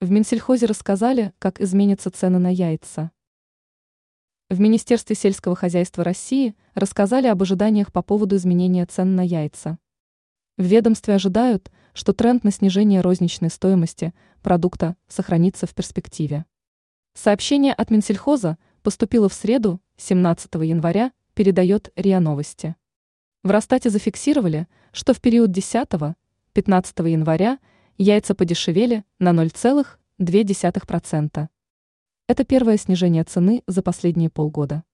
В Минсельхозе рассказали, как изменятся цены на яйца. В Министерстве сельского хозяйства России рассказали об ожиданиях по поводу изменения цен на яйца. В ведомстве ожидают, что тренд на снижение розничной стоимости продукта сохранится в перспективе. Сообщение от Минсельхоза поступило в среду, 17 января, передает РИА Новости. В Росстате зафиксировали, что в период 10-15 января яйца подешевели на 0,2%. Это первое снижение цены за последние полгода.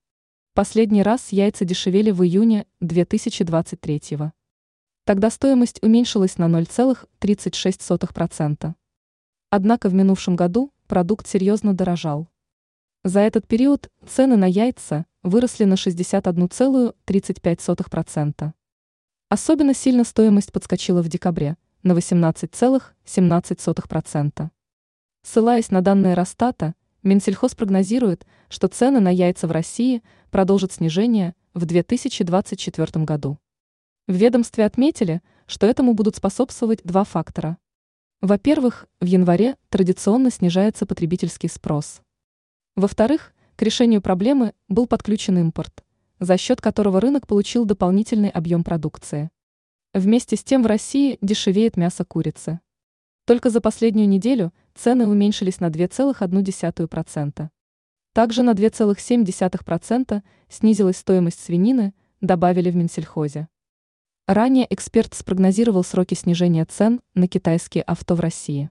Последний раз яйца дешевели в июне 2023 -го. Тогда стоимость уменьшилась на 0,36%. Однако в минувшем году продукт серьезно дорожал. За этот период цены на яйца выросли на 61,35%. Особенно сильно стоимость подскочила в декабре – на 18,17%. Ссылаясь на данные Росстата, Минсельхоз прогнозирует, что цены на яйца в России продолжат снижение в 2024 году. В ведомстве отметили, что этому будут способствовать два фактора. Во-первых, в январе традиционно снижается потребительский спрос. Во-вторых, к решению проблемы был подключен импорт, за счет которого рынок получил дополнительный объем продукции. Вместе с тем в России дешевеет мясо курицы. Только за последнюю неделю цены уменьшились на 2,1%. Также на 2,7% снизилась стоимость свинины, добавили в Минсельхозе. Ранее эксперт спрогнозировал сроки снижения цен на китайские авто в России.